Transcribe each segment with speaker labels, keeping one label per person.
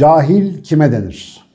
Speaker 1: Cahil kime denir?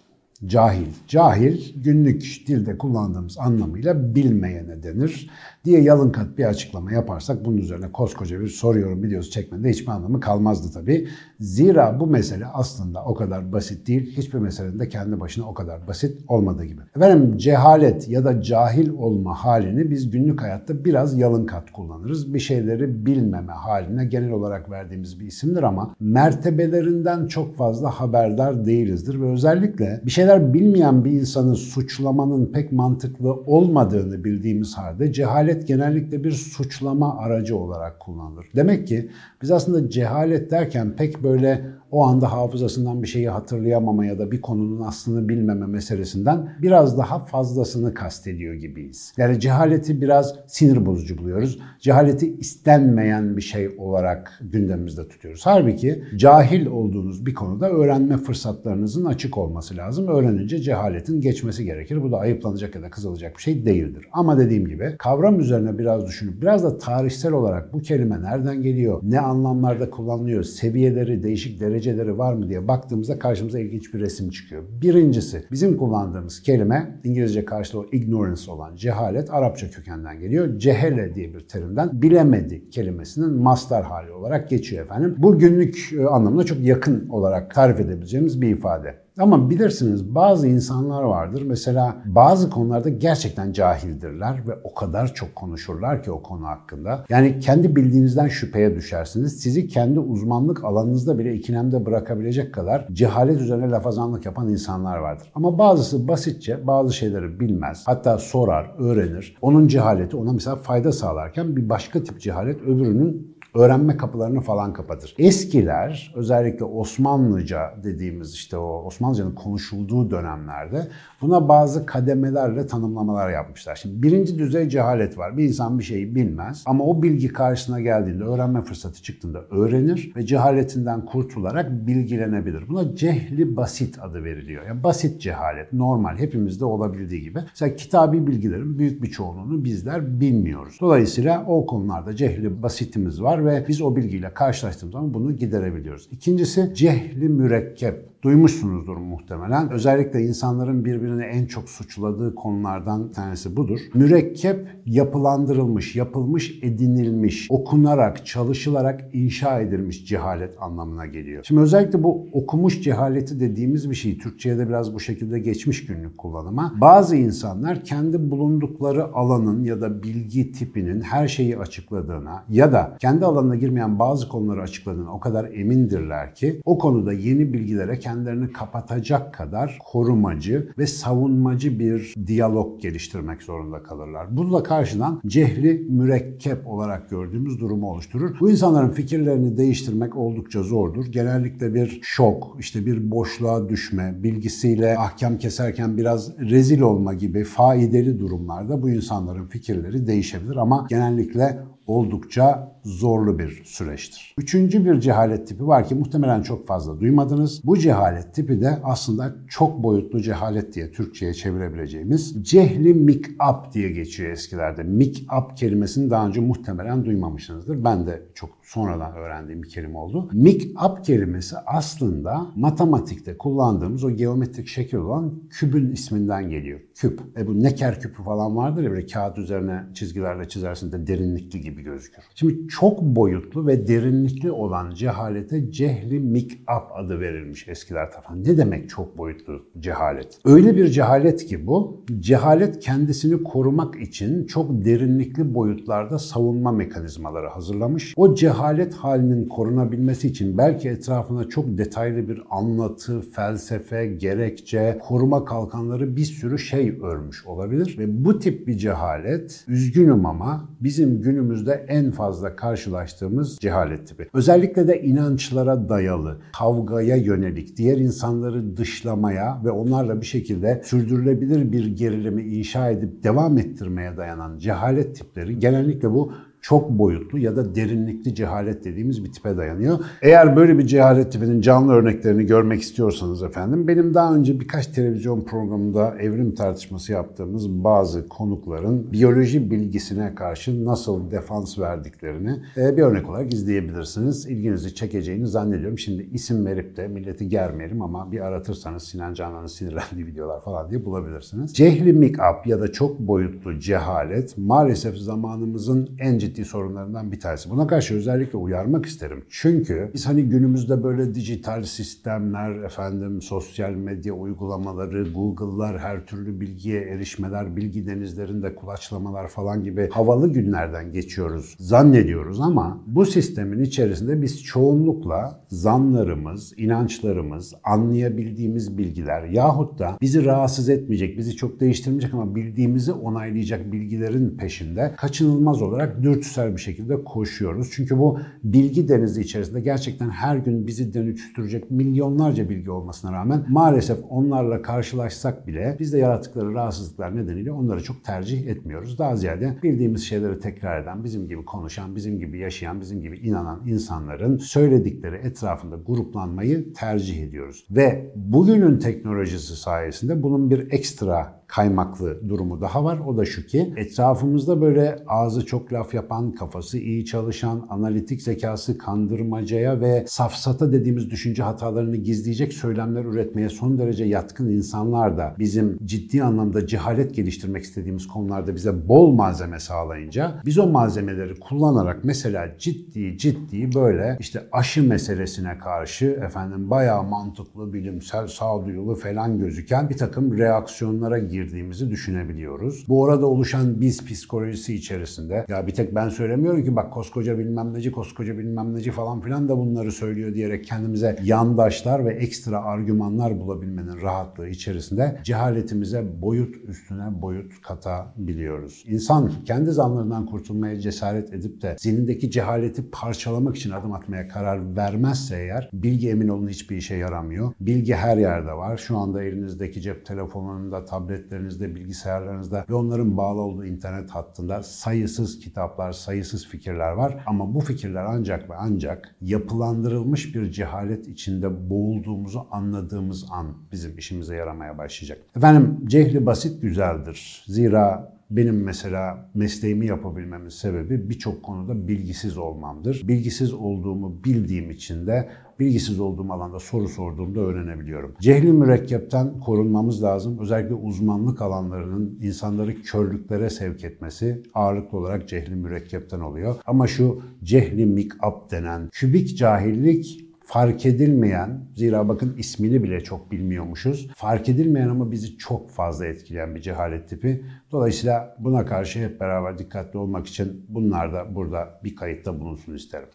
Speaker 1: Cahil. Cahil günlük dilde kullandığımız anlamıyla bilmeyene denir diye yalın kat bir açıklama yaparsak bunun üzerine koskoca bir soruyorum videosu çekmede hiçbir anlamı kalmazdı tabii. Zira bu mesele aslında o kadar basit değil. Hiçbir meselenin de kendi başına o kadar basit olmadığı gibi. Efendim cehalet ya da cahil olma halini biz günlük hayatta biraz yalın kat kullanırız. Bir şeyleri bilmeme haline genel olarak verdiğimiz bir isimdir ama mertebelerinden çok fazla haberdar değilizdir ve özellikle bir şeyler bilmeyen bir insanı suçlamanın pek mantıklı olmadığını bildiğimiz halde cehalet genellikle bir suçlama aracı olarak kullanılır. Demek ki biz aslında cehalet derken pek böyle o anda hafızasından bir şeyi hatırlayamama ya da bir konunun aslını bilmeme meselesinden biraz daha fazlasını kastediyor gibiyiz. Yani cehaleti biraz sinir bozucu buluyoruz. Cehaleti istenmeyen bir şey olarak gündemimizde tutuyoruz. Halbuki cahil olduğunuz bir konuda öğrenme fırsatlarınızın açık olması lazım. Öğrenince cehaletin geçmesi gerekir. Bu da ayıplanacak ya da kızılacak bir şey değildir. Ama dediğim gibi kavram üzerine biraz düşünüp biraz da tarihsel olarak bu kelime nereden geliyor, ne anlamlarda kullanılıyor, seviyeleri, değişik derece dereceleri var mı diye baktığımızda karşımıza ilginç bir resim çıkıyor. Birincisi bizim kullandığımız kelime İngilizce karşılığı ignorance olan cehalet Arapça kökenden geliyor. Cehele diye bir terimden bilemedi kelimesinin mastar hali olarak geçiyor efendim. Bu günlük e, anlamına çok yakın olarak tarif edebileceğimiz bir ifade. Ama bilirsiniz bazı insanlar vardır. Mesela bazı konularda gerçekten cahildirler ve o kadar çok konuşurlar ki o konu hakkında. Yani kendi bildiğinizden şüpheye düşersiniz. Sizi kendi uzmanlık alanınızda bile ikilemde bırakabilecek kadar cehalet üzerine lafazanlık yapan insanlar vardır. Ama bazısı basitçe bazı şeyleri bilmez. Hatta sorar, öğrenir. Onun cehaleti ona mesela fayda sağlarken bir başka tip cehalet öbürünün öğrenme kapılarını falan kapatır. Eskiler özellikle Osmanlıca dediğimiz işte o Osmanlıcanın konuşulduğu dönemlerde buna bazı kademelerle tanımlamalar yapmışlar. Şimdi birinci düzey cehalet var. Bir insan bir şeyi bilmez ama o bilgi karşısına geldiğinde, öğrenme fırsatı çıktığında öğrenir ve cehaletinden kurtularak bilgilenebilir. Buna cehli basit adı veriliyor. Yani basit cehalet, normal hepimizde olabildiği gibi. Mesela kitabi bilgilerin büyük bir çoğunluğunu bizler bilmiyoruz. Dolayısıyla o konularda cehli basitimiz var ve biz o bilgiyle karşılaştığımız zaman bunu giderebiliyoruz. İkincisi cehli mürekkep. Duymuşsunuzdur muhtemelen. Özellikle insanların birbirini en çok suçladığı konulardan tanesi budur. Mürekkep yapılandırılmış, yapılmış, edinilmiş, okunarak, çalışılarak inşa edilmiş cehalet anlamına geliyor. Şimdi özellikle bu okumuş cehaleti dediğimiz bir şey Türkçe'ye de biraz bu şekilde geçmiş günlük kullanıma. Bazı insanlar kendi bulundukları alanın ya da bilgi tipinin her şeyi açıkladığına ya da kendi alanına girmeyen bazı konuları açıkladığına o kadar emindirler ki o konuda yeni bilgilere kendi kendilerini kapatacak kadar korumacı ve savunmacı bir diyalog geliştirmek zorunda kalırlar. Bu da karşıdan cehli mürekkep olarak gördüğümüz durumu oluşturur. Bu insanların fikirlerini değiştirmek oldukça zordur. Genellikle bir şok, işte bir boşluğa düşme, bilgisiyle ahkam keserken biraz rezil olma gibi faydalı durumlarda bu insanların fikirleri değişebilir ama genellikle oldukça zorlu bir süreçtir. Üçüncü bir cehalet tipi var ki muhtemelen çok fazla duymadınız. Bu cehalet tipi de aslında çok boyutlu cehalet diye Türkçe'ye çevirebileceğimiz cehli mikap diye geçiyor eskilerde. Mikap kelimesini daha önce muhtemelen duymamışsınızdır. Ben de çok sonradan öğrendiğim bir kelime oldu. Mikap kelimesi aslında matematikte kullandığımız o geometrik şekil olan kübün isminden geliyor. Küp. E bu neker küpü falan vardır ya böyle kağıt üzerine çizgilerle çizersin de derinlikli gibi gözükür. Şimdi çok boyutlu ve derinlikli olan cehalete cehli mikap adı verilmiş eskiler tarafından. Ne demek çok boyutlu cehalet? Öyle bir cehalet ki bu, cehalet kendisini korumak için çok derinlikli boyutlarda savunma mekanizmaları hazırlamış. O cehalet halinin korunabilmesi için belki etrafına çok detaylı bir anlatı, felsefe, gerekçe, koruma kalkanları bir sürü şey örmüş olabilir. Ve bu tip bir cehalet, üzgünüm ama bizim günümüzde en fazla karşılaştığımız cehalet tipi. Özellikle de inançlara dayalı, kavgaya yönelik, diğer insanları dışlamaya ve onlarla bir şekilde sürdürülebilir bir gerilimi inşa edip devam ettirmeye dayanan cehalet tipleri genellikle bu çok boyutlu ya da derinlikli cehalet dediğimiz bir tipe dayanıyor. Eğer böyle bir cehalet tipinin canlı örneklerini görmek istiyorsanız efendim benim daha önce birkaç televizyon programında evrim tartışması yaptığımız bazı konukların biyoloji bilgisine karşı nasıl defans verdiklerini e, bir örnek olarak izleyebilirsiniz. İlginizi çekeceğini zannediyorum. Şimdi isim verip de milleti germeyelim ama bir aratırsanız Sinan Canan'ın sinirlendiği videolar falan diye bulabilirsiniz. Cehli make-up ya da çok boyutlu cehalet maalesef zamanımızın en ciddi sorunlarından bir tanesi. Buna karşı özellikle uyarmak isterim. Çünkü biz hani günümüzde böyle dijital sistemler, efendim sosyal medya uygulamaları, Google'lar, her türlü bilgiye erişmeler, bilgi denizlerinde kulaçlamalar falan gibi havalı günlerden geçiyoruz zannediyoruz ama bu sistemin içerisinde biz çoğunlukla zanlarımız, inançlarımız, anlayabildiğimiz bilgiler yahut da bizi rahatsız etmeyecek, bizi çok değiştirmeyecek ama bildiğimizi onaylayacak bilgilerin peşinde kaçınılmaz olarak dürtüsel bir şekilde koşuyoruz. Çünkü bu bilgi denizi içerisinde gerçekten her gün bizi dönüştürecek milyonlarca bilgi olmasına rağmen maalesef onlarla karşılaşsak bile biz de yarattıkları rahatsızlıklar nedeniyle onları çok tercih etmiyoruz. Daha ziyade bildiğimiz şeyleri tekrar eden, bizim gibi konuşan, bizim gibi yaşayan, bizim gibi inanan insanların söyledikleri etrafında gruplanmayı tercih ediyoruz. Ve bugünün teknolojisi sayesinde bunun bir ekstra kaymaklı durumu daha var. O da şu ki etrafımızda böyle ağzı çok laf yapan, kafası iyi çalışan, analitik zekası kandırmacaya ve safsata dediğimiz düşünce hatalarını gizleyecek söylemler üretmeye son derece yatkın insanlar da bizim ciddi anlamda cehalet geliştirmek istediğimiz konularda bize bol malzeme sağlayınca biz o malzemeleri kullanarak mesela ciddi ciddi böyle işte aşı meselesine karşı efendim bayağı mantıklı, bilimsel, sağduyulu falan gözüken bir takım reaksiyonlara girdiğimizi düşünebiliyoruz. Bu arada oluşan biz psikolojisi içerisinde ya bir tek ben söylemiyorum ki bak koskoca bilmem neci, koskoca bilmem neci falan filan da bunları söylüyor diyerek kendimize yandaşlar ve ekstra argümanlar bulabilmenin rahatlığı içerisinde cehaletimize boyut üstüne boyut katabiliyoruz. İnsan kendi zanlarından kurtulmaya cesaret edip de zihnindeki cehaleti parçalamak için adım atmaya karar vermezse eğer bilgi emin olun hiçbir işe yaramıyor. Bilgi her yerde var. Şu anda elinizdeki cep telefonunda, tabletlerinizde, bilgisayarlarınızda ve onların bağlı olduğu internet hattında sayısız kitaplar, sayısız fikirler var. Ama bu fikirler ancak ve ancak yapılandırılmış bir cehalet içinde boğulduğumuzu anladığımız an bizim işimize yaramaya başlayacak. Efendim cehli basit güzeldir. Zira benim mesela mesleğimi yapabilmemin sebebi birçok konuda bilgisiz olmamdır. Bilgisiz olduğumu bildiğim için de bilgisiz olduğum alanda soru sorduğumda öğrenebiliyorum. Cehli mürekkepten korunmamız lazım. Özellikle uzmanlık alanlarının insanları körlüklere sevk etmesi ağırlıklı olarak cehli mürekkepten oluyor. Ama şu cehli mik-up denen kübik cahillik fark edilmeyen, zira bakın ismini bile çok bilmiyormuşuz. Fark edilmeyen ama bizi çok fazla etkileyen bir cehalet tipi. Dolayısıyla buna karşı hep beraber dikkatli olmak için bunlar da burada bir kayıtta bulunsun isterim.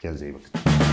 Speaker 1: Kendinize iyi bakın.